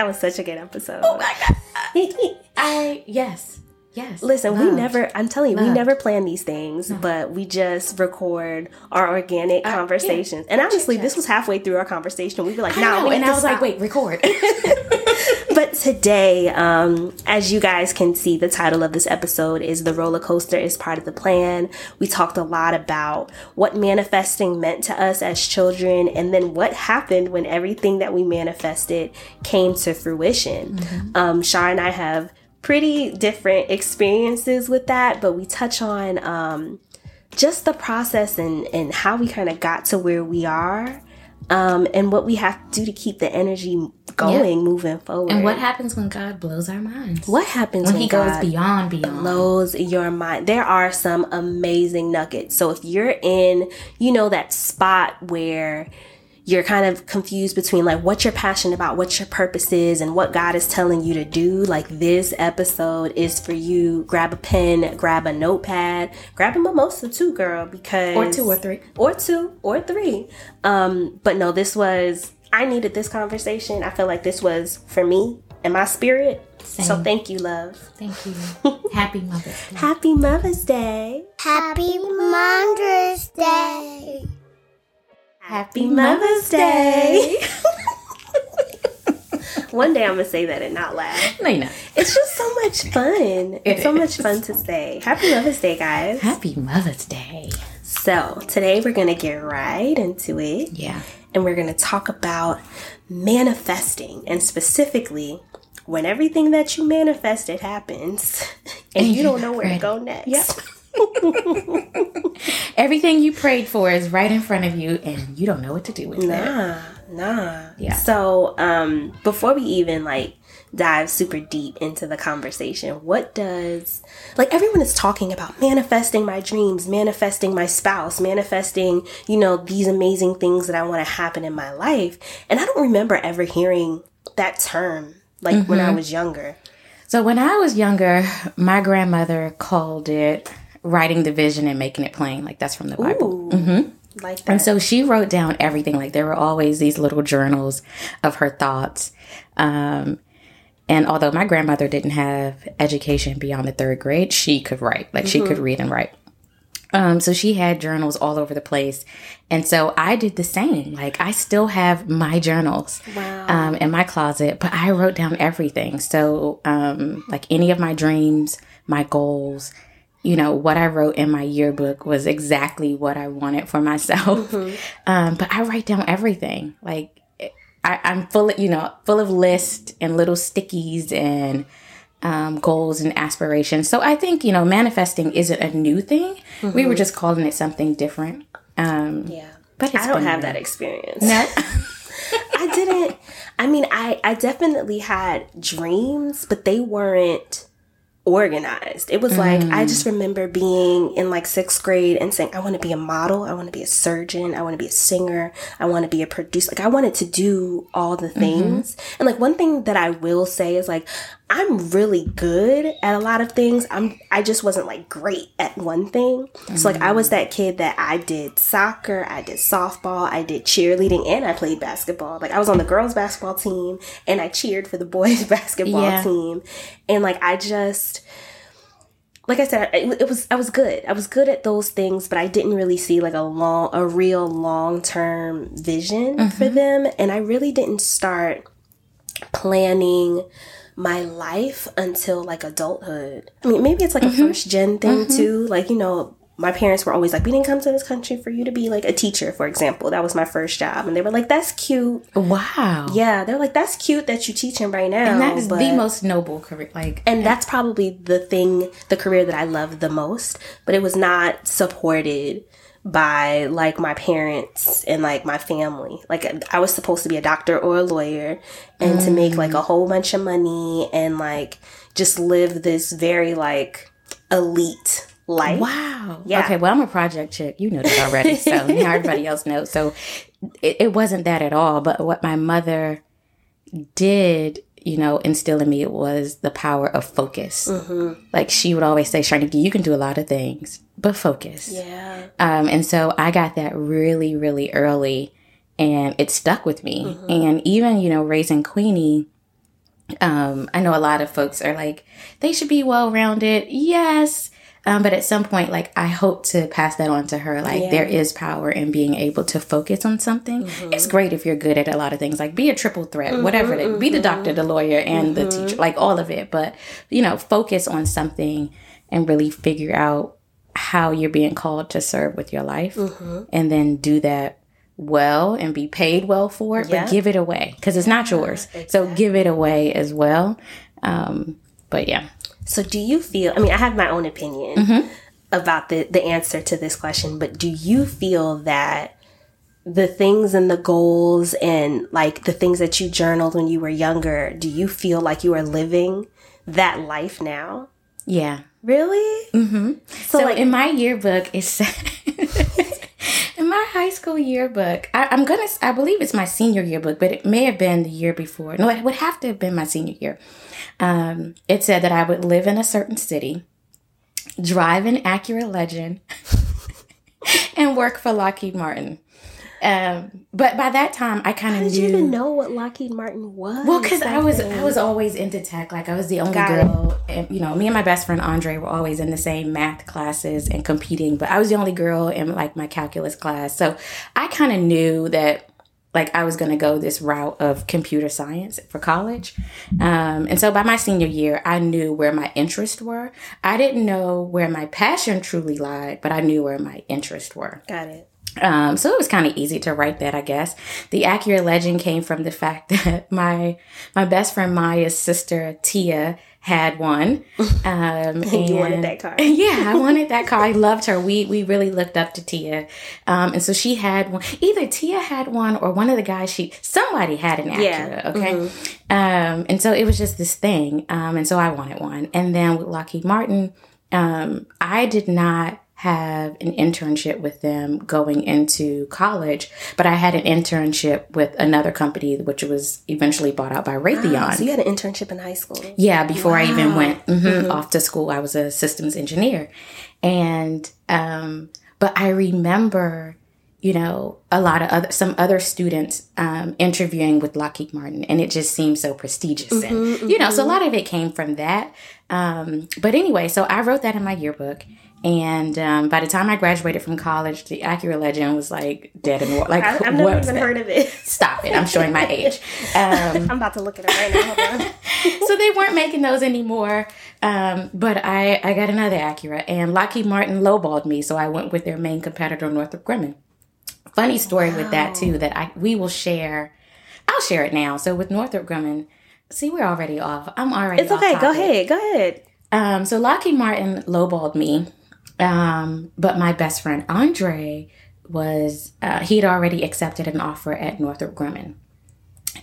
That was such a good episode. Oh my god. I yes. Yes. Listen, we never, I'm telling you, we never plan these things, but we just record our organic Uh, conversations. And honestly, this was halfway through our conversation. We'd be like, nah, know, we and I was like, wait, record. But today, um, as you guys can see, the title of this episode is The Roller Coaster is Part of the Plan. We talked a lot about what manifesting meant to us as children and then what happened when everything that we manifested came to fruition. Um, Shar and I have pretty different experiences with that, but we touch on um, just the process and, and how we kind of got to where we are. Um, and what we have to do to keep the energy going, moving forward. and what happens when God blows our minds? What happens when when, He God goes beyond beyond? blows your mind? There are some amazing nuggets. So if you're in, you know, that spot where you're kind of confused between like what you're passionate about, what your purpose is, and what God is telling you to do, like this episode is for you. Grab a pen, grab a notepad, grab a mimosa too, girl, because Or two or three. or two or three. Um, but no, this was I needed this conversation. I feel like this was for me and my spirit. So thank you, love. Thank you. Happy Mother's Day. Happy Mother's Day. Happy Mother's Day. Happy Mother's Day. One day I'm gonna say that and not laugh. No, you know. It's just so much fun. It's so much fun to say. Happy Mother's Day, guys. Happy Mother's Day. So today we're gonna get right into it. Yeah. And we're going to talk about manifesting and specifically when everything that you manifested happens and you don't know where to go next. Yep. Everything you prayed for is right in front of you, and you don't know what to do with it. Nah, nah. Yeah. So, um, before we even like dive super deep into the conversation, what does like everyone is talking about manifesting my dreams, manifesting my spouse, manifesting, you know, these amazing things that I want to happen in my life. And I don't remember ever hearing that term like when I was younger. So when I was younger, my grandmother called it writing the vision and making it plain. Like that's from the Bible. Ooh, like that. And so she wrote down everything. Like there were always these little journals of her thoughts. Um, and although my grandmother didn't have education beyond the third grade, she could write. Like she could read and write. Um, so she had journals all over the place. And so I did the same. Like I still have my journals Wow. um, in my closet, but I wrote down everything. So, um, like any of my dreams, my goals, you know, what I wrote in my yearbook was exactly what I wanted for myself. Um, but I write down everything. Like I, I'm full of, you know, full of lists and little stickies and um, goals and aspirations. So I think, you know, manifesting isn't a new thing. We were just calling it something different. Um, yeah. but I don't have that experience. No. I didn't. I mean, I I definitely had dreams, but they weren't organized. It was like I just mm. remember being in like sixth grade and saying, I want to be a model, I want to be a surgeon, I want to be a singer, I want to be a producer. Like I wanted to do all the mm-hmm. things. And like one thing that I will say is like I'm really good at a lot of things. I'm I just wasn't like great at one thing. So like I was that kid that I did soccer, I did softball, I did cheerleading, and I played basketball. Like I was on the girls basketball team and I cheered for the boys basketball Yeah. team. And like I just like I said, it, it was I was good. I was good at those things, but I didn't really see like a long, a real long term vision for mm-hmm. them, and I really didn't start planning my life until like adulthood. I mean, maybe it's like a mm-hmm. first gen thing mm-hmm. too. Like you know, my parents were always like, "We didn't come to this country for you to be like a teacher." For example, that was my first job, and they were like, "That's cute." Wow. Yeah, they're like, "That's cute that you're teaching right now." And that is the most noble career. Like, and that's probably the thing the career that i love the most but it was not supported by like my parents and like my family like i was supposed to be a doctor or a lawyer and to make like a mm. whole bunch of money and like just live this very like elite life wow. Yeah. Okay, well, I'm a project chick. You know that already. So now everybody else knows. So it, it wasn't that at all. But what my mother did, you know, instill in me was the power of focus. Mm-hmm. Like she would always say, Sharniki, you can do a lot of things, but focus. yeah Um, and so I got that really, really early and it stuck with me. Mm-hmm. And even, you know, raising Queenie, Um, I know a lot of folks are like, they should be well rounded. Yes. Um, but at some point, like I hope to pass that on to her. Like Yeah. there is power in being able to focus on something. Mm-hmm. It's great if you're good at a lot of things, like be a triple threat, mm-hmm, whatever. it is. Be the mm-hmm. doctor, the lawyer, and the teacher, like all of it. But you know, focus on something and really figure out how you're being called to serve with your life, and then do that well and be paid well for it. Yeah. But give it away because it's not yours. So give it away as well. Um, but yeah. So do you feel I mean I have my own opinion Mm-hmm. about the the answer to this question, but do you feel that the things and the goals and like the things that you journaled when you were younger, do you feel like you are living that life now? Yeah. Really? Mm-hmm. So, So like in my yearbook, it said in my high school yearbook. I, I'm gonna. I believe it's my senior yearbook, but it may have been the year before. No, it would have to have been my senior year. Um, it said that I would live in a certain city, drive an Acura Legend, and work for Lockheed Martin. Um, but by that time, I kind of did knew. you even know what Lockheed Martin was? Well, because I was? I was always into tech. Like I was the only Got girl, and you know, me and my best friend Andre were always in the same math classes and competing. But I was the only girl in like my calculus class, so I kind of knew that like I was going to go this route of computer science for college. Um, and so by my senior year, I knew where my interests were. I didn't know where my passion truly lied, but I knew where my interests were. got it. Um, so it was kind of easy to write that, I guess. The Acura Legend came from the fact that my my best friend Maya's sister Tia had one. Um, and You wanted that car. yeah, I wanted that car. I loved her. We we really looked up to Tia, um, and so she had one. Either Tia had one, or one of the guys she somebody had an Acura. Yeah. Okay, um, and so it was just this thing, um, and so I wanted one. And then with Lockheed Martin, um, I did not have an internship with them going into college, but I had an internship with another company, which was eventually bought out by Raytheon. So you had an internship in high school. Yeah, before I even went mhm, off to school, I was a systems engineer. And, um, but I remember, you know, a lot of other, some other students, um, interviewing with Lockheed Martin and it just seemed so prestigious. and, you know, so a lot of it came from that. Um, but anyway, so I wrote that in my yearbook. And um, by the time I graduated from college, the Acura Legend was like dead and wa- like I, I've what never even that? heard of it. Stop it! I'm showing my age. Um, I'm about to look at it right now. So they weren't making those anymore. Um, but I, I got another Acura, and Lockheed Martin lowballed me, so I went with their main competitor, Northrop Grumman. Funny story with that too that I we will share. I'll share it now. So with Northrop Grumman, see, we're already off. I'm already. It's okay. Go ahead. Go ahead. Um, so Lockheed Martin lowballed me, um, but my best friend Andre was uh, he'd already accepted an offer at Northrop Grumman,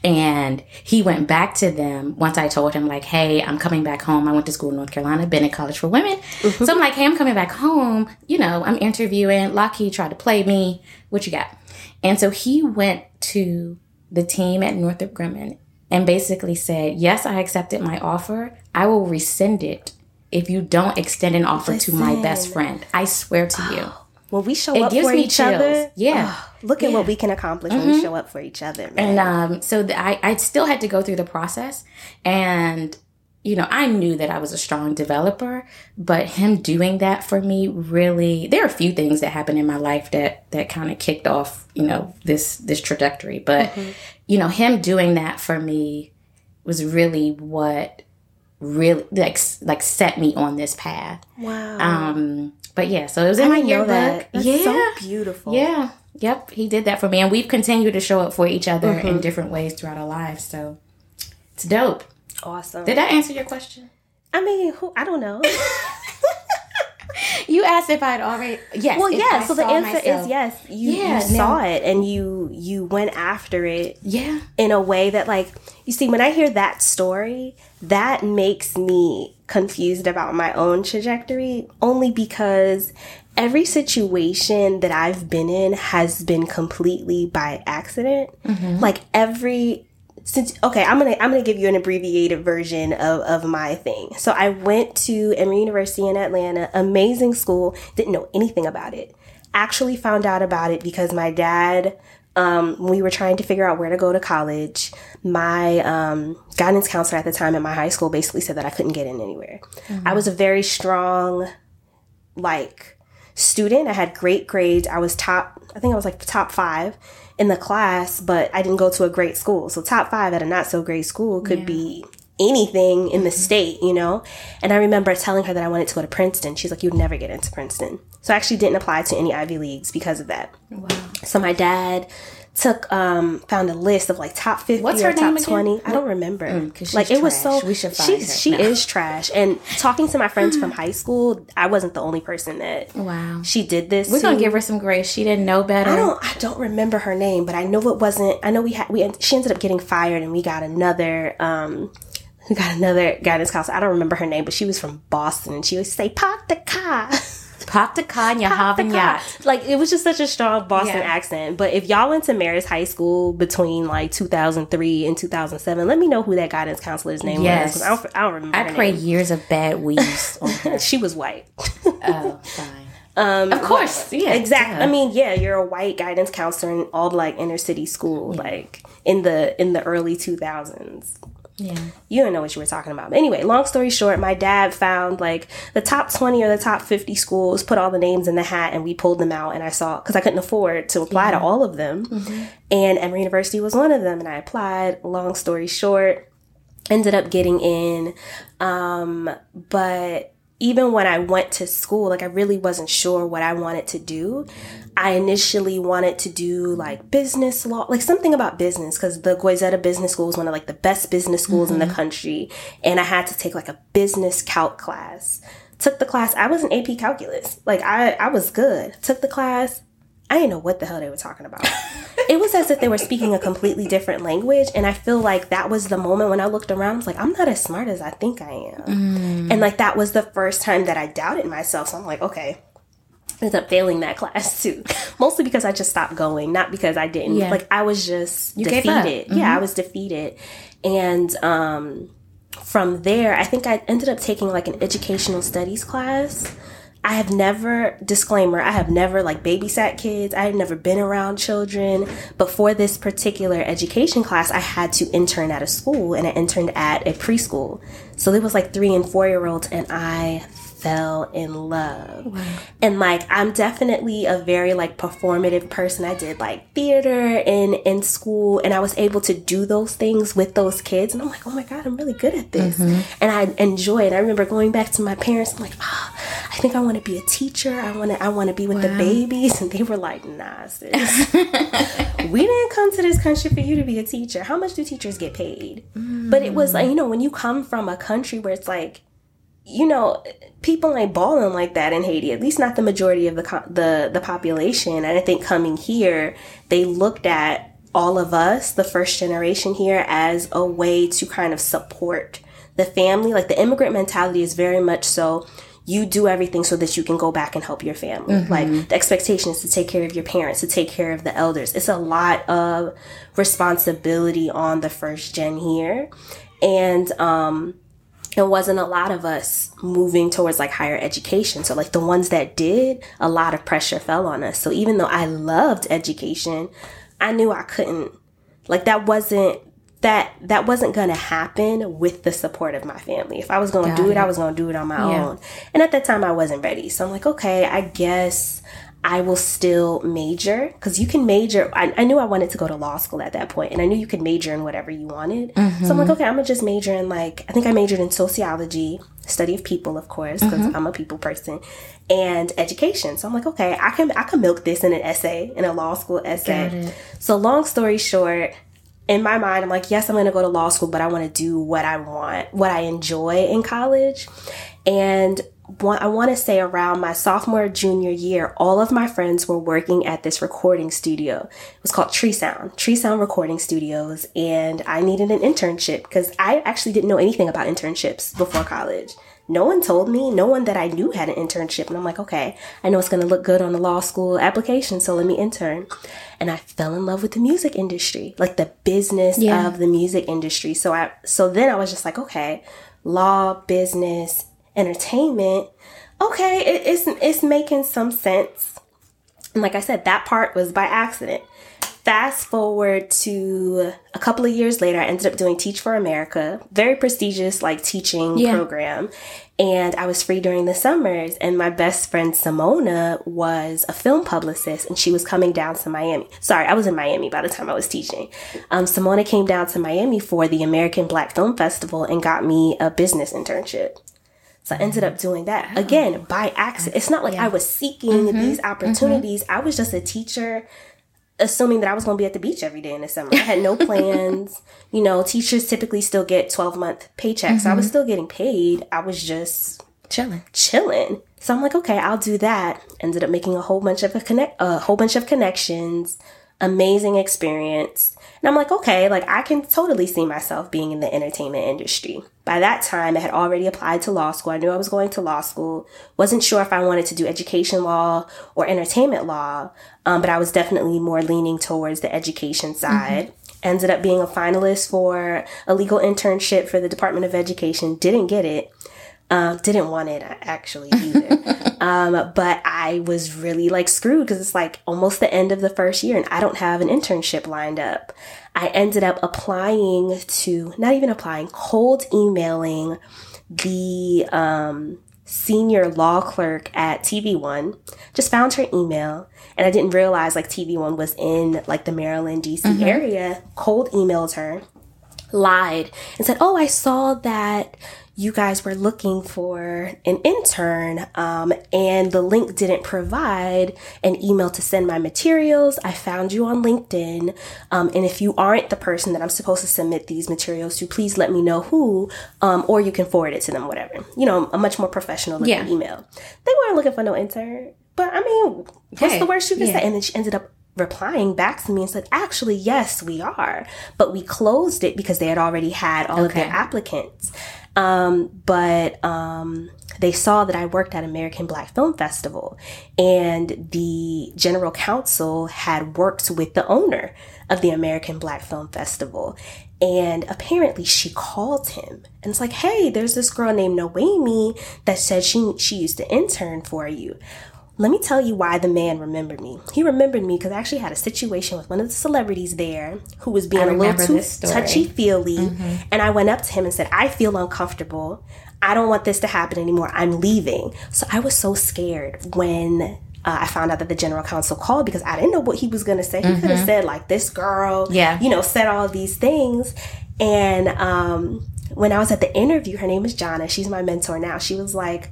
and he went back to them once I told him like, "Hey, I'm coming back home. I went to school in North Carolina, been in college for women, so I'm like, hey, I'm coming back home. You know, I'm interviewing. Lockheed tried to play me. What you got?" And so he went to the team at Northrop Grumman and basically said, Yes, I accepted my offer. I will rescind it if you don't extend an offer to my best friend. I swear to you. When we show It up gives for me each chills. other, Yeah. oh, look at Yeah. what we can accomplish when we show up for each other, man. And um, so the, I, I still had to go through the process. And, you know, I knew that I was a strong developer, but him doing that for me really, there are a few things that happened in my life that, that kind of kicked off, you know, this, this trajectory. But, you know, him doing that for me was really what really like, like set me on this path. wow. Um, but yeah, so it was in my yearbook. that. That's yeah. so beautiful. Yeah. Yep. He did that for me. And we've continued to show up for each other Mm-hmm. in different ways throughout our lives. So it's dope. Awesome. Did that answer your question? I mean, who, I don't know. You asked if I'd already. Yes. Well, yeah. I So the answer myself- is yes. You, Yeah, you saw it and you you went after it Yeah. in a way that like you see when I hear that story, that makes me confused about my own trajectory only because every situation that I've been in has been completely by accident. Mm-hmm. Like every since okay, I'm gonna I'm gonna give you an abbreviated version of, of my thing. So I went to Emory University in Atlanta, amazing school, didn't know anything about it. Actually found out about it because my dad um, we were trying to figure out where to go to college, my um, guidance counselor at the time at my high school basically said that I couldn't get in anywhere. I was a very strong, like, student. I had great grades. I was top, I think I was like top five in the class, but I didn't go to a great school. So, top five at a not so great school could be anything in the mm-hmm. state, you know? And I remember telling her that I wanted to go to Princeton. She's like, you'd never get into Princeton. So I actually didn't apply to any Ivy Leagues because of that. Wow. So my dad took um found a list of like top 50 What's or her top name again? 20 i don't remember 'cause like it was so We should find she's, her. she No. is trash and talking to my friends from high school i wasn't the only person that Wow. she did this We're to. gonna give her some grace. She didn't know better. I don't I don't remember her name, but I know it wasn't I know we had we she ended up getting fired and we got another um we got another guidance counselor. I don't remember her name, but she was from Boston and she would say, Park the car. Pop the con, you Park the having yacht. Like it was just such a strong Boston Yeah. accent. But if y'all went to Mary's High School between like 2003 and 2007, let me know who that guidance counselor's name Yes. was. I don't, I don't remember. I prayed name. years of bad on her. She was white. oh, fine. Um, Of course, yeah, exactly. duh. I mean, yeah, you're a white guidance counselor in all black inner city school, like in the in the early 2000s. Yeah. You don't know what you were talking about. But anyway, long story short, my dad found like the top 20 or the top 50 schools, put all the names in the hat, and we pulled them out. And I saw, because I couldn't afford to apply to all of them. And Emory University was one of them. And I applied. Long story short, ended up getting in. Um, but even when I went to school, like I really wasn't sure what I wanted to do. I initially wanted to do like business law, like something about business, because the Goizueta Business School is one of like the best business schools in the mm-hmm. country. And I had to take like a business calc class. Took the class, I was an AP calculus. Like I, I was good. Took the class, I didn't know what the hell they were talking about. it was as if they were speaking a completely different language. And I feel like that was the moment when I looked around, I was like, I'm not as smart as I think I am. And like that was the first time that I doubted myself. So I'm like, okay. I ended up failing that class too. Mostly because I just stopped going, not because I didn't. Yeah. Like I was just up. defeated. Yeah, I was defeated. And um from there, I think I ended up taking like an educational studies class. I have never, disclaimer, I have never like babysat kids. I have never been around children. But for this particular education class, I had to intern at a school and I interned at a preschool. So it was like three and four year olds, and I fell in love. And like I'm definitely a very like performative person. I did like theater in in school and I was able to do those things with those kids and I'm like, "Oh my god, I'm really good at this." And I enjoy it. I remember going back to my parents I'm like, "Ah, I think I want to be a teacher. I want to I want to be with the babies." And they were like, "Nah, sis. we didn't come to this country for you to be a teacher. How much do teachers get paid?" But it was like, you know, when you come from a country where it's like you know, people ain't balling like that in Haiti. At least not the majority of the the the population. And I think coming here, they looked at all of us, the first generation here, as a way to kind of support the family. Like the immigrant mentality is very much so. You do everything so that you can go back and help your family. Like the expectation is to take care of your parents, to take care of the elders. It's a lot of responsibility on the first gen here. And um there wasn't a lot of us moving towards like higher education. So like the ones that did, a lot of pressure fell on us. So even though I loved education, I knew I couldn't like that wasn't that that wasn't going to happen with the support of my family. If I was going to do it, I was going to do it on my Yeah. own. And at that time I wasn't ready. So I'm like, okay, I guess I will still major because you can major. I, I knew I wanted to go to law school at that point, and I knew you could major in whatever you wanted. So I'm like, mm-hmm. okay, I'm gonna just major in like I think I majored in sociology, study of people, of course, because mm-hmm. I'm a people person, and education. So I'm like, okay, I can I can milk this in an essay in a law school essay. So long story short, in my mind, I'm like, yes, I'm going to go to law school, but I want to do what I want, what I enjoy in college. And one, I want to say around my sophomore, junior year, all of my friends were working at this recording studio. It was called Tree Sound, Tree Sound Recording Studios. And I needed an internship because I actually didn't know anything about internships before college. No one told me, no one that I knew had an internship. And I'm like, okay, I know it's going to look good on the law school application, so let me intern. And I fell in love with the music industry, like the business Yeah. of the music industry. So I, so then I was just like, okay, law, business, entertainment. Okay, it, it's, it's making some sense. And like I said, that part was by accident. fast forward to a couple of years later, I ended up doing Teach for America, very prestigious like teaching Yeah. program. And I was free during the summers. And my best friend Simona was a film publicist and she was coming down to Miami. Sorry, I was in Miami by the time I was teaching. Um, Simona came down to Miami for the American Black Film Festival and got me a business internship. So I ended up doing that again by accident. It's not like I was seeking mm-hmm. these mm-hmm. opportunities. I was just a teacher, assuming that I was going to be at the beach every day in the summer. I had no plans. you know, teachers typically still get 12 month paychecks. So I was mm-hmm. still getting paid. I was just Chilling. chilling. So I'm like, okay, I'll do that. Ended up making a whole bunch of a connect, a whole bunch of connections, amazing experience. And I'm like, okay, like I can totally see myself being in the entertainment industry. By that time, I had already applied to law school. I knew I was going to law school. Wasn't sure if I wanted to do education law or entertainment law, um, but I was definitely more leaning towards the education side. Ended up being a finalist for a legal internship for the Department of Education. Didn't get it. Um, didn't want it actually either. um, but I was really like screwed because it's like almost the end of the first year and I don't have an internship lined up. I ended up applying to, not even applying, cold emailing the um, senior law clerk at TV1. Just found her email and I didn't realize like TV1 was in like the Maryland, DC area. Cold emailed her lied and said, "Oh, I saw that you guys were looking for an intern, um, and the link didn't provide an email to send my materials. I found you on LinkedIn, um, and if you aren't the person that I'm supposed to submit these materials to, please let me know who, um, or you can forward it to them, whatever. You know, a much more professional looking Yeah. email. They weren't looking for no intern, but I mean, what's Hey, the worst you can yeah. say? And then she ended up replying back to me and said, actually, yes, we are. But we closed it because they had already had all of their applicants. Um, but um, they saw that I worked at American Black Film Festival and the general counsel had worked with the owner of the American Black Film Festival. And apparently she called him and it's like, hey, there's this girl named Noemi that said she, she used to intern for you. Let me tell you why the man remembered me. He remembered me because I actually had a situation with one of the celebrities there who was being I a little too. Mm-hmm. touchy feely. And I went up to him and said, I feel uncomfortable. I don't want this to happen anymore. I'm leaving. So I was so scared when uh, I found out that the general counsel called because I didn't know what he was going to say. He could have said, like, this girl, Mm-hmm. Yeah. you know, said all these things. And um, when I was at the interview, her name is Jana. She's my mentor now. She was like,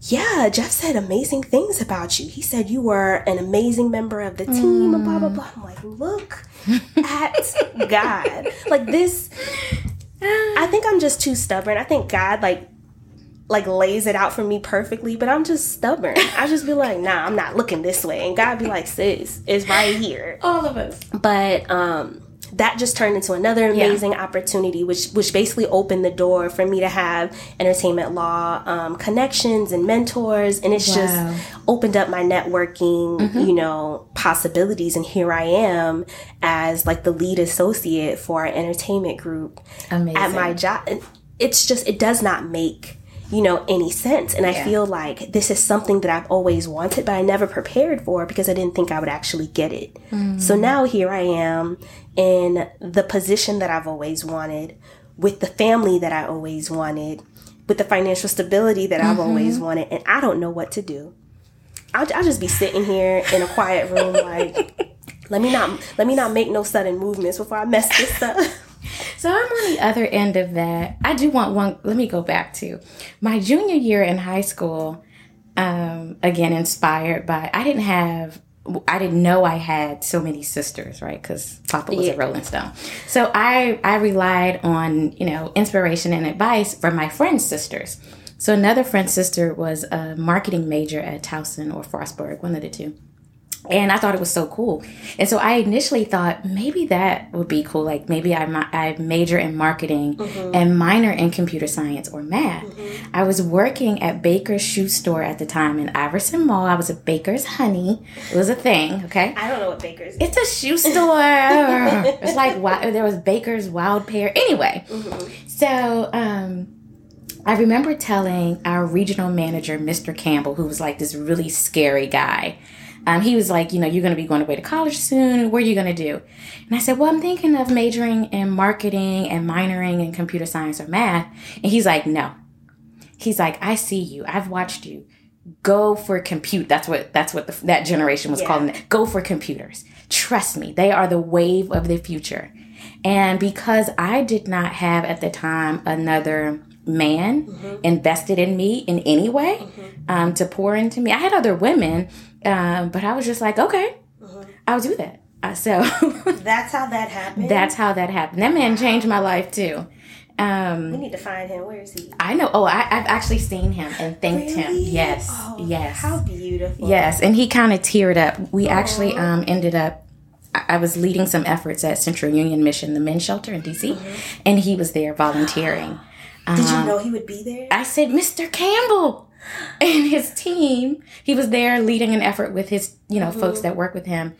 yeah, Jeff said amazing things about you. He said you were an amazing member of the team and blah blah blah. I'm like, look at God. Like this I think I'm just too stubborn. I think God like like lays it out for me perfectly, but I'm just stubborn. I just be like, nah, I'm not looking this way. And God be like, sis, it's right here All of us. but um that just turned into another amazing opportunity which which basically opened the door for me to have entertainment law um, connections and mentors. And it's Wow. just opened up my networking you know possibilities. And here i am as like the lead associate for our entertainment group Amazing. at my job. It's just it does not make you know any sense. And i Yeah. feel like this is something that i've always wanted but i never prepared for because i didn't think i would actually get it. Mm. So now here i am in the position that i've always wanted with the family that i always wanted with the financial stability that i've mm-hmm. always wanted and i don't know what to do. I'll, I'll just be sitting here in a quiet room like let me not let me not make no sudden movements before i mess this up So I'm on the other end of that. I do want one. Let me go back to my junior year in high school. Um, again, inspired by I didn't have. I didn't know I had so many sisters, right? Because Papa was Yeah. a Rolling Stone. So I I relied on you know inspiration and advice from my friends' sisters. So another friend's sister was a marketing major at Towson or Frostburg, one of the two. And I thought it was so cool. And so I initially thought maybe that would be cool. Like maybe I, I major in marketing mm-hmm. and minor in computer science or math. Mm-hmm. I was working at Baker's shoe store at the time in Iverson Mall. I was a Baker's Honey. It was a thing, okay? i don't know what baker's It's a shoe store. it's like wi- there was Baker's Wild Pair. Anyway, mm-hmm. so um, I remember telling our regional manager, Mr. Campbell, who was like this really scary guy, Um, he was like, you know, you're going to be going away to college soon. What are you going to do? And I said, well, I'm thinking of majoring in marketing and minoring in computer science or math. And he's like, no. He's like, I see you. I've watched you. Go for compute. That's what that's what the, that generation was Yeah. calling it. Go for computers. Trust me, they are the wave of the future. And because I did not have at the time another man invested in me in any way um, to pour into me, I had other women, um, but I was just like, okay, I'll do that. Uh, so That's how that happened. that's how that happened. That man changed my life too. we Um, need to find him. Where is he? I know. Oh, I, I've actually seen him and thanked him. Yes, Oh, yes. How beautiful. Yes, and he kind of teared up. We actually um, ended up. I was leading some efforts at Central Union Mission, the men's shelter in DC, and he was there volunteering. Did Uh-huh. you know he would be there? I said, "Mr. Campbell," and his team. He was there leading an effort with his, you know, folks mm-hmm. that work with him.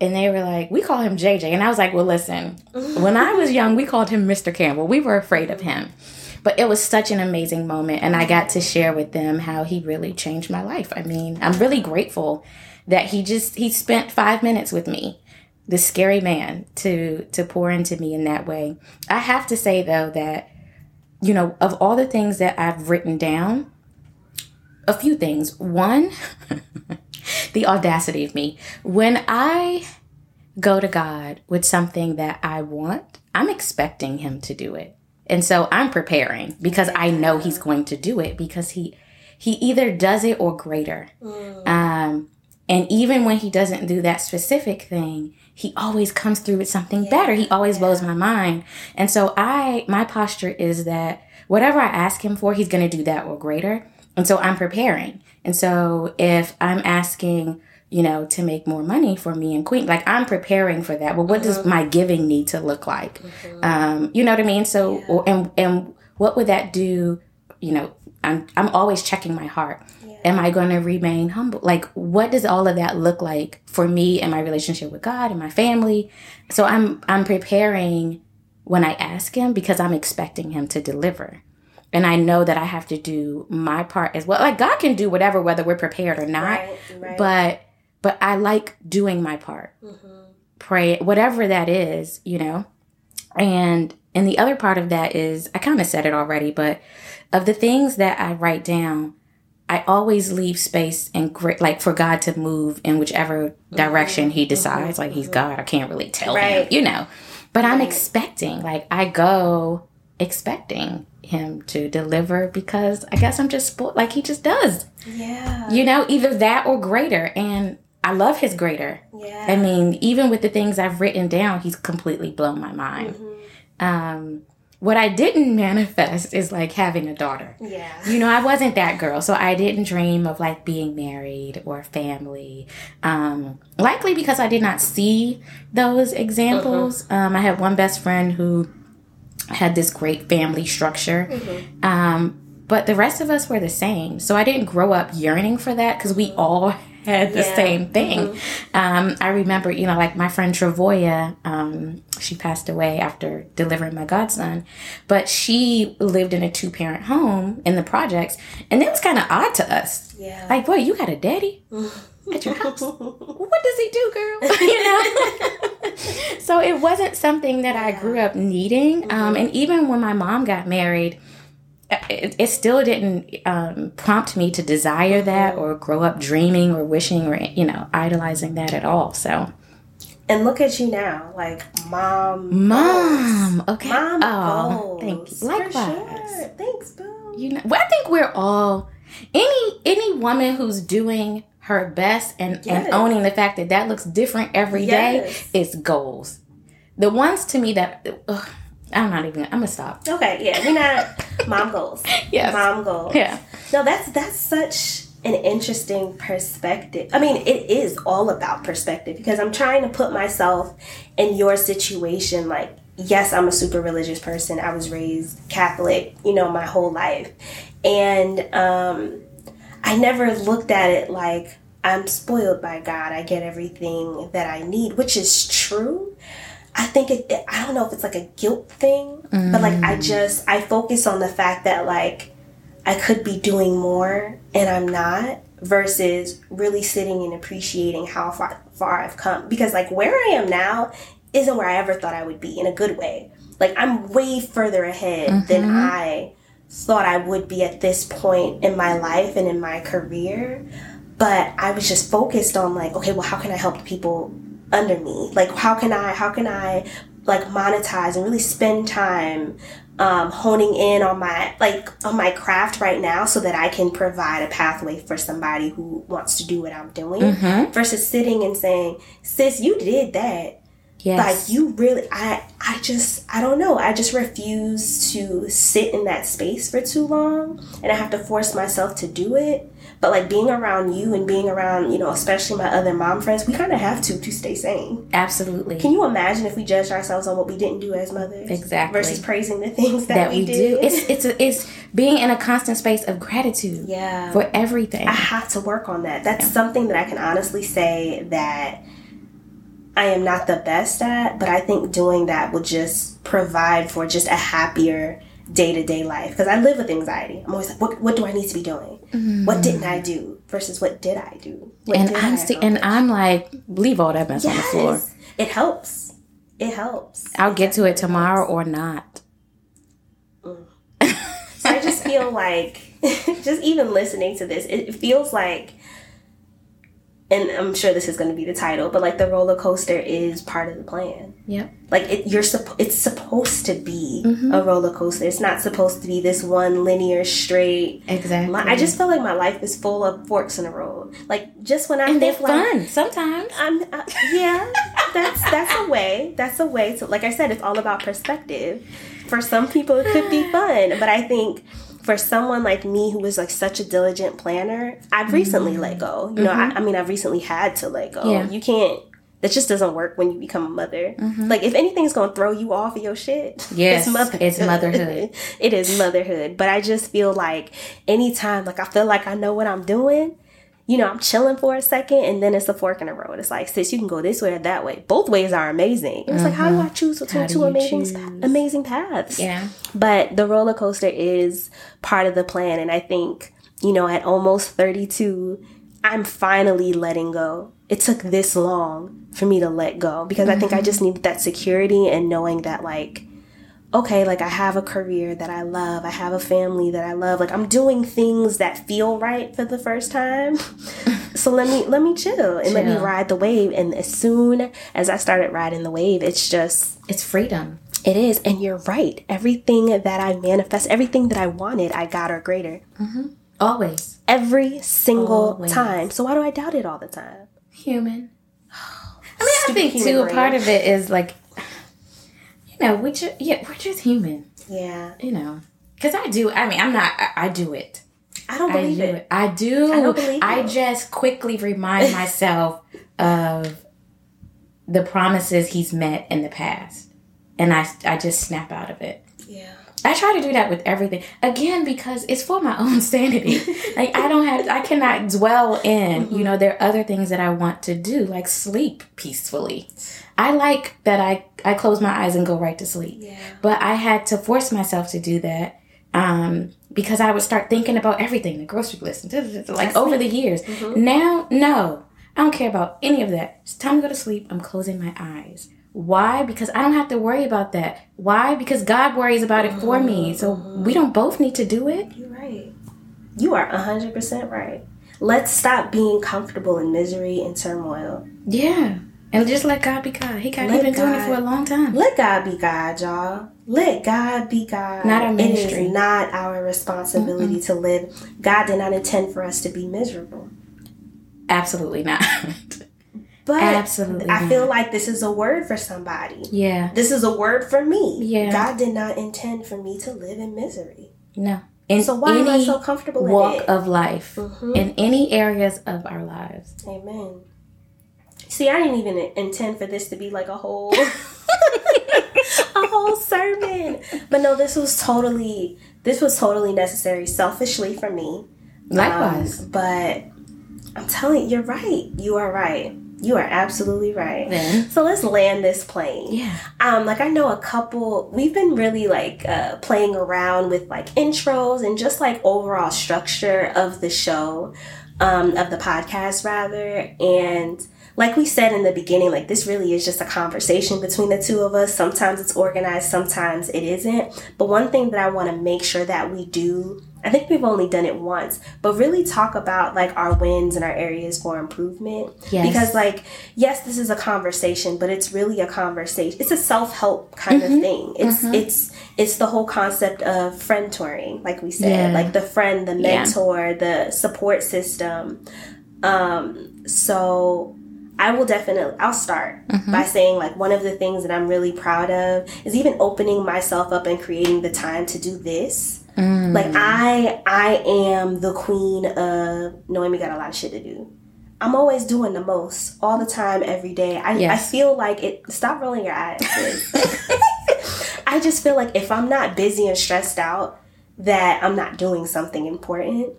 And they were like, we call him JJ. And I was like, well, listen, when I was young, we called him Mr. Campbell. We were afraid of him. But it was such an amazing moment. And I got to share with them how he really changed my life. I mean, I'm really grateful that he just, he spent five minutes with me, this scary man, to, to pour into me in that way. I have to say, though, that, you know, of all the things that I've written down, a few things. One, the audacity of me. When I go to God with something that I want, I'm expecting Him to do it. And so I'm preparing because I know He's going to do it because He He either does it or greater. Um, and even when He doesn't do that specific thing, He always comes through with something better. He always blows my mind. And so I, my posture is that whatever I ask Him for, He's going to do that or greater. And so I'm preparing. And so if I'm asking, you know, to make more money for me and Queen, like I'm preparing for that. Well, what does my giving need to look like? Um, you know what I mean? So, or, and, and what would that do? You know, I'm, I'm always checking my heart. Am I going to remain humble? Like, what does all of that look like for me and my relationship with God and my family? So I'm, I'm preparing when I ask him because I'm expecting him to deliver. And I know that I have to do my part as well. Like God can do whatever, whether we're prepared or not. Right, right. But but I like doing my part. Mm-hmm. Pray whatever that is, you know. And and the other part of that is I kind of said it already, but of the things that I write down, I always leave space and great like for God to move in whichever mm-hmm. direction He mm-hmm. decides. Like He's God, I can't really tell him, you know. But I'm expecting, like I go expecting Him to deliver because I guess I'm just spoiled, like He just does. Yeah. you know either that or greater and i love his greater. Yeah. i mean even with the things i've written down he's completely blown my mind. Um what i didn't manifest is like having a daughter. Yeah. you know i wasn't that girl so i didn't dream of like being married or family. Um likely because i did not see those examples. Um i had one best friend who had this great family structure. Um but the rest of us were the same. So i didn't grow up yearning for that because we all had the Yeah. same thing. Um, i remember you know like my friend travoya um, she passed away after delivering my godson but she lived in a two-parent home in the projects and it was kind of odd to us. Yeah. like boy you got a daddy at your house. What does he do girl? You know? So it wasn't something that i grew up needing um, and even when my mom got married it, it still didn't um, prompt me to desire that or grow up dreaming or wishing or you know idolizing that at all so. And look at you now, like mom. mom okay. Mom oh thank you. For likewise. Sure. Thanks, boo. you know well, i think we're all any any woman who's doing her best and, Yes. and owning the fact that that looks different every day Yes. is goals the ones to me that ugh, i'm not even i'm gonna stop Okay, yeah, we're not mom goals. Yes. Mom goals. yeah No, that's that's such an interesting perspective. I mean, it is all about perspective because I'm trying to put myself in your situation. Like, yes, I'm a super religious person. I was raised Catholic, you know, my whole life, and um, I never looked at it like I'm spoiled by God. I get everything that I need, which is true. I think it, it- I don't know if it's like a guilt thing, but like I mm. just I focus on the fact that like I could be doing more and I'm not. versus really sitting and appreciating how far, far I've come. Because, like, where I am now isn't where I ever thought I would be in a good way. Like, I'm way further ahead than mm-hmm. I thought I would be at this point in my life and in my career. But I was just focused on, like, okay, well, how can I help the people under me? Like, how can I, how can I, like, monetize and really spend time um, honing in on my like on my craft right now so that I can provide a pathway for somebody who wants to do what I'm doing versus sitting and saying, sis, you did that. Yes. Like you really I I just I don't know. I just refuse to sit in that space for too long and I have to force myself to do it. But like being around you and being around, you know, especially my other mom friends, we kind of have to to stay sane. Absolutely. Can you imagine if we judged ourselves on what we didn't do as mothers? Exactly. Versus praising the things that, that we, we did. do. It's it's a, it's being in a constant space of gratitude yeah. for everything. I have to work on that. That's something that I can honestly say that I am not the best at, but I think doing that will just provide for just a happier day to day life. Because I live with anxiety. I'm always like, what, what do I need to be doing? What didn't I do? Versus what did I do? What and did I I'm sti- and? I'm like, leave all that mess on the floor. It helps. It helps. I'll get to it tomorrow or not. Mm. So I just feel like, just even listening to this, it feels like, and I'm sure this is going to be the title, but like the roller coaster is part of the plan. Yep. Like it, you're supp- it's supposed to be Mm-hmm. a roller coaster. It's not supposed to be this one linear straight. Exactly. My, I just feel like my life is full of forks in the road. Like just when I and think like fun sometimes. I'm uh, yeah, that's that's a way. That's a way to like I said, it's all about perspective. For some people, it could be fun, but I think for someone like me who was like such a diligent planner, I've recently let go. You know, I, I mean, I've recently had to let go. Mm-hmm. Yeah. Mm-hmm. You can't. That just doesn't work when you become a mother. Like if anything's gonna throw you off of your shit, Yes, it's motherhood. it is motherhood. But I just feel like anytime, like I feel like I know what I'm doing, you know, I'm chilling for a second and then it's a fork in the road. It's like, sis, you can go this way or that way. Both ways are amazing. It's like, how do I choose between Mm-hmm. two amazing, choose? amazing paths? Yeah. But the roller coaster is part of the plan. And I think, you know, at almost 32, I'm finally letting go. It took this long for me to let go because I think I just needed that security and knowing that, like, okay, like I have a career that I love, I have a family that I love. Like I'm doing things that feel right for the first time. so let me let me chill and let me ride the wave. And as soon as I started riding the wave, it's just It's freedom. it is. And you're right. Everything that I manifest, everything that I wanted, I got or greater. Mm-hmm. Always Every single Always. time. So why do I doubt it all the time? human. I mean, I think too. A brain. part of it is like, you know, we just yeah, we're just human. Yeah. You know, because I do. I mean, I'm not. I, I do it. I don't I believe do it. it. I do. I don't believe I just quickly remind myself of the promises he's met in the past, and I I just snap out of it. Yeah. I try to do that with everything again because it's for my own sanity. like I don't have, I cannot dwell in. You know, there are other things that I want to do, like sleep peacefully. I like that I I close my eyes and go right to sleep. Yeah. But I had to force myself to do that um, because I would start thinking about everything, the grocery list, like over the years. Now, no, I don't care about any of that. It's time to go to sleep. I'm closing my eyes. Why? Because I don't have to worry about that. Why? Because God worries about it for me. Mm-hmm. So mm-hmm. we don't both need to do it. You're right. You are 100% right. Let's stop being comfortable in misery and turmoil. Yeah. And just let God be God. He got Let been doing it for a long time. Let God be God, y'all. Let God be God. Not our It ministry. is not our responsibility to live. God did not intend for us to be miserable. Absolutely not. But Absolutely I not. feel like this is a word for somebody. yeah. This is a word for me. Yeah. God did not intend for me to live in misery. No. In So why am I so comfortable in walk of life, Mhm. in any areas of our lives. Amen. See, I didn't even intend for this to be like a whole a whole sermon. But no, this was totally this was totally necessary selfishly for me. Likewise. Um, but I'm telling you, you're right. You are right. You are absolutely right. Then. So let's land this plane. yeah. Um, like I know a couple. We've been really like uh, playing around with like intros and just like overall structure of the show. um, of the podcast, rather. And like we said in the beginning, like this really is just a conversation between the two of us. Sometimes it's organized, sometimes it isn't. But one thing that I want to make sure that we do I think we've only done it once, but really talk about like our wins and our areas for improvement. Yes. Because like, yes, this is a conversation, but it's really a conversation. It's a self-help kind Mm-hmm. of thing. It's it's it's the whole concept of friend touring, like we said, Yeah. like the friend, the Yeah. mentor, the support system. Um, so I will definitely I'll start Mm-hmm. by saying like one of the things that I'm really proud of is even opening myself up and creating the time to do this. Mm. Like I I am the queen of knowing we got a lot of shit to do. I'm always doing the most all the time every day. I, I feel like it stop rolling your eyes. I just feel like if I'm not busy and stressed out that I'm not doing something important.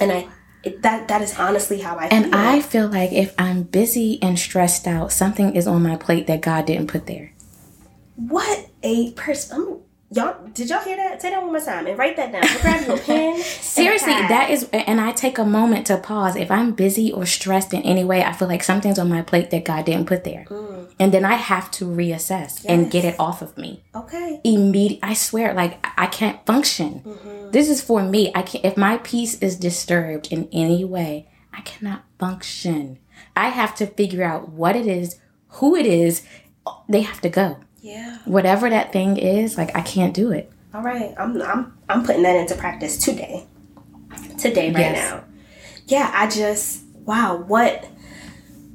And I it, that that is honestly how I feel. And I feel like if I'm busy and stressed out, something is on my plate that God didn't put there. What a person! Y'all, did y'all hear that? Say that one more time and write that down. Grab your pen. Seriously, that is, and I take a moment to pause. If I'm busy or stressed in any way, I feel like something's on my plate that God didn't put there. Mm. And then I have to reassess and get it off of me. okay. Immediate, I swear, like I can't function. Mm-hmm. This is for me. I can't, if my peace is disturbed in any way, I cannot function. I have to figure out what it is, who it is. They have to go. Yeah. Whatever that thing is, like I can't do it. All right. I'm I'm I'm putting that into practice today. Today, right Yes. now. Yeah. I just wow. What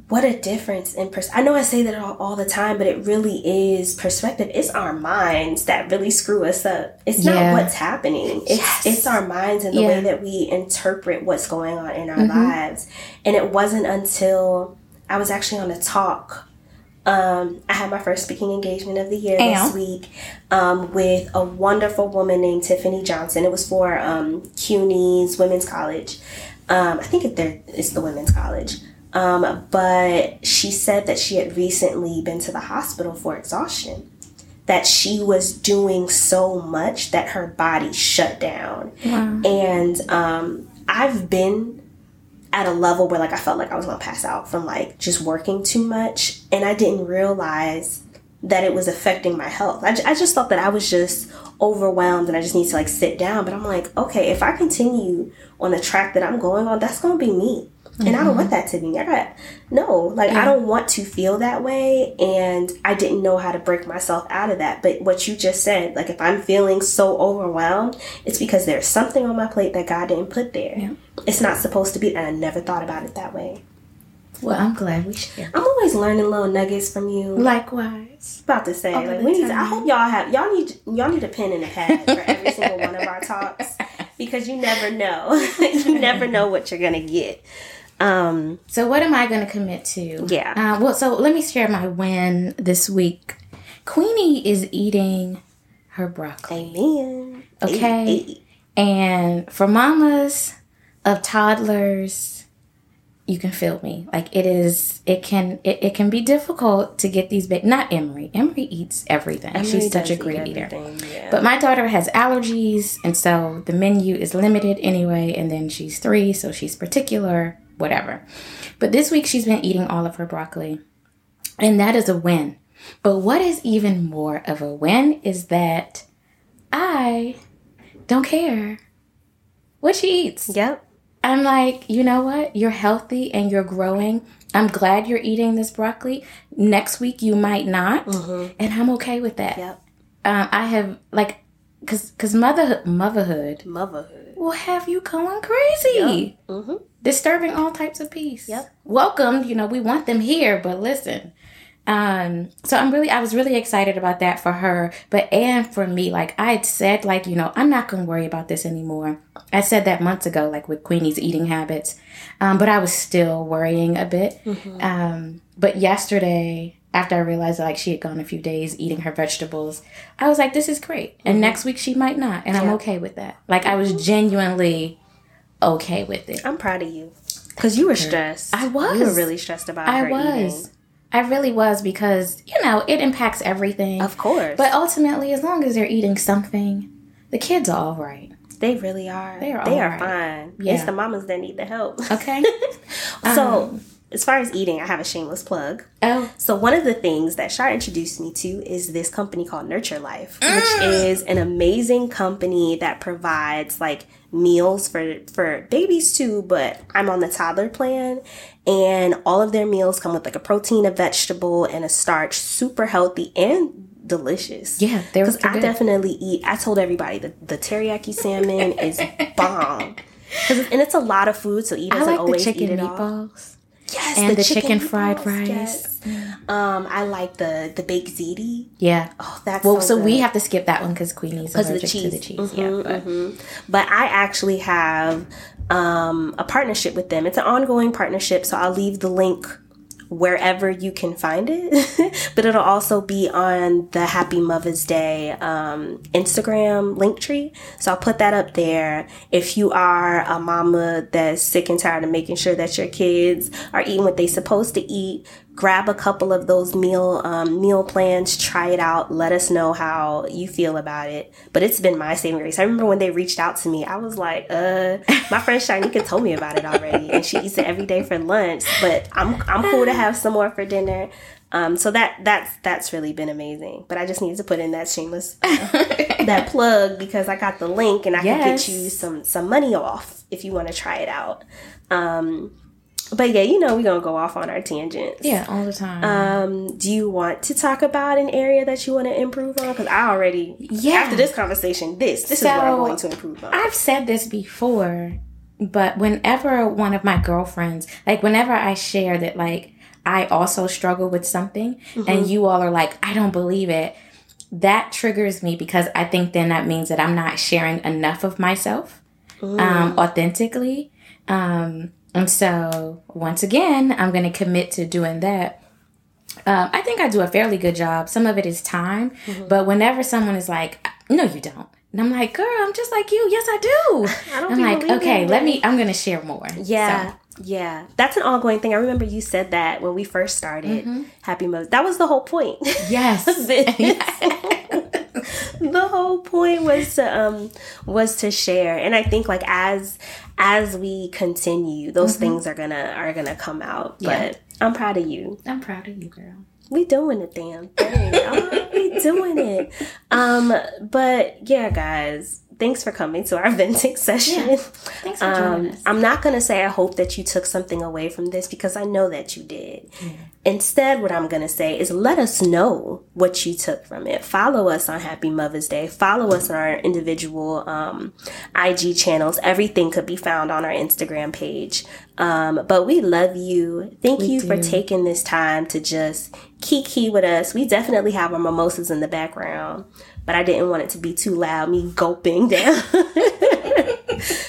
what a difference in pers- I know I say that all, all the time, but it really is perspective. It's our minds that really screw us up. It's Yeah. not what's happening. It's Yes. it's our minds and the Yeah. way that we interpret what's going on in our Mm-hmm. lives. And it wasn't until I was actually on a talk um, I had my first speaking engagement of the year this week um, with a wonderful woman named Tiffany Johnson. It was for um, CUNY's Women's College. Um, I think it, there, it's the Women's College. Um, but she said that she had recently been to the hospital for exhaustion. That she was doing so much that her body shut down. And um, I've been at a level where like I felt like I was gonna pass out from like just working too much, and I didn't realize that it was affecting my health. I, just thought that I was just overwhelmed and I just need to like sit down. But I'm like, okay, if I continue on the track that I'm going on, that's gonna be me. And I don't want mm-hmm. that to be. I got no, like I don't want to feel that way, and I didn't know how to break myself out of that. But what you just said, like if I'm feeling so overwhelmed, it's because there's something on my plate that God didn't put there. It's not supposed to be, and I never thought about it that way. Well, I'm glad we share. I'm always learning little nuggets from you. Likewise. About to say, All like we need. To, I hope y'all have y'all need y'all need a pen and a pad for every single one of our talks because you never know. you never know what you're gonna get. Um. So, what am I going to commit to? Yeah. Uh, well, so let me share my win this week. Queenie is eating her broccoli. Amen. Okay. Hey, hey. And for mamas of toddlers, you can feel me. Like it is, it can, it, it can be difficult to get these big. Not Emery. Emery eats everything. Emery She's such a eat great eater. Yeah. But my daughter has allergies, and so the menu is limited anyway. And then she's three, so she's particular, whatever. But this week she's been eating all of her broccoli, and that is a win. But what is even more of a win is that I don't care what she eats. yep. I'm like, you know what? You're healthy and you're growing. I'm glad you're eating this broccoli. Next week you might not, and I'm okay with that. Yep. Um, I have like, cause, cause motherhood, motherhood Motherhood. will have you going crazy, Mm-hmm. disturbing all types of peace. Yep. Welcome. You know we want them here, but listen. Um, so I'm really, I was really excited about that for her, but and for me, like I said, like you know, I'm not gonna worry about this anymore. I said that months ago, like with Queenie's eating habits, um, but I was still worrying a bit. Um, but yesterday, after I realized like she had gone a few days eating her vegetables, I was like, this is great. And next week she might not, and I'm okay with that. Like I was genuinely okay with it. I'm proud of you because you were stressed. I was. You were really stressed about it. I was. eating. I really was because, you know, it impacts everything. Of course. But ultimately, as long as they're eating something, the kids are all right. They really are. They are They are alright. fine. Yeah. It's the mamas that need the help. Okay. so, um, as far as eating, I have a shameless plug. oh, So one of the things that Shar introduced me to is this company called Nurture Life, which mm. is an amazing company that provides like meals for for babies too, but I'm on the toddler plan and all of their meals come with like a protein, a vegetable, and a starch, super healthy and delicious. Yeah, because I good. definitely eat. I told everybody the the teriyaki salmon is bomb. 'Cause it's- and it's a lot of food, so he I like the always chicken eat it all. meatballs. Yes, And the chicken fried rice. yes. Um, I like the the baked ziti. Yeah. Oh, that's well, so, so we have to skip that one because Queenie's because allergic of the cheese. to the cheese. Mhm, yeah, but mhm. But I actually have um, a partnership with them. It's an ongoing partnership, so I'll leave the link wherever you can find it. but it'll also be on the Happy Mother's Day um, Instagram Linktree. So I'll put that up there. If you are a mama that's sick and tired of making sure that your kids are eating what they're supposed to eat, grab a couple of those meal um, meal plans, try it out. Let us know how you feel about it. But it's been my saving grace. I remember when they reached out to me, I was like, uh, my friend Shanika told me about it already, and she eats it every day for lunch. But I'm I'm cool to have some more for dinner. Um, so that that's that's really been amazing. But I just needed to put in that shameless that plug because I got the link and I can get you some some money off if you want to try it out. Um, but yeah, you know we're gonna go off on our tangents. yeah, all the time. Um, do you want to talk about an area that you want to improve on? Because I already, Yeah. after this conversation, this this is what I'm going to improve on. I've said this before, but whenever one of my girlfriends, like whenever I share that, like I also struggle with something, and you all are like, I don't believe it, that triggers me because I think then that means that I'm not sharing enough of myself um, authentically. Um, and so, once again, I'm going to commit to doing that. Um, I think I do a fairly good job. Some of it is time, but whenever someone is like, "No, you don't," and I'm like, "Girl, I'm just like you. Yes, I do." I don't I'm like, "Okay, let me. I'm gonna share more." yeah, So, yeah, that's an ongoing thing. I remember you said that when we first started Happy Mother's. That was the whole point. yes. the whole point was to um was to share. And i think like as as we continue those things are gonna are gonna come out. Yeah. but i'm proud of you. I'm proud of you, girl. we doing the damn. Thing oh, we doing it. Um but yeah guys thanks for coming to our venting session Thanks for joining um, us. I'm not going to say I hope that you took something away from this because I know that you did. Instead, what I'm going to say is let us know what you took from it. Follow us on Happy Mother's Day. Follow us on our individual um, IG channels. Everything could be found on our Instagram page. Um, but we love you. Thank you for taking this time to just kiki with us. We definitely have our mimosas in the background, but I didn't want it to be too loud, me gulping down.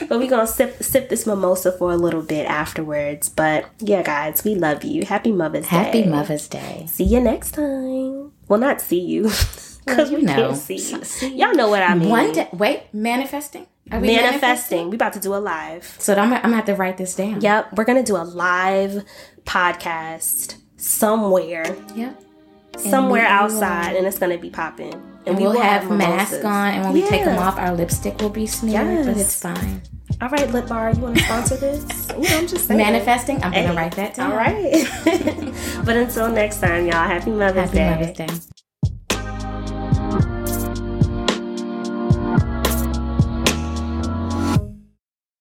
but we're gonna sip sip this mimosa for a little bit afterwards. But yeah, guys, we love you. Happy Mother's Day. Happy Mother's Day. See you next time. Well, not see you because you we know. can't see you. Y'all know what I mean. One day. Wait, manifesting. Are we manifesting. We about to do a live. So I'm, I'm gonna have to write this down. Yep, we're gonna do a live podcast somewhere, Yep. Somewhere outside, and it's gonna be popping. And we we'll will have, mimosas. masks on, and when we take them off, our lipstick will be smeared, but it's fine. All right, Lip Bar, you want to sponsor this? Know, I'm just saying. Manifesting. I'm gonna write that down. All right. but until next time, y'all, happy Mother's Happy Day. Mother's Day.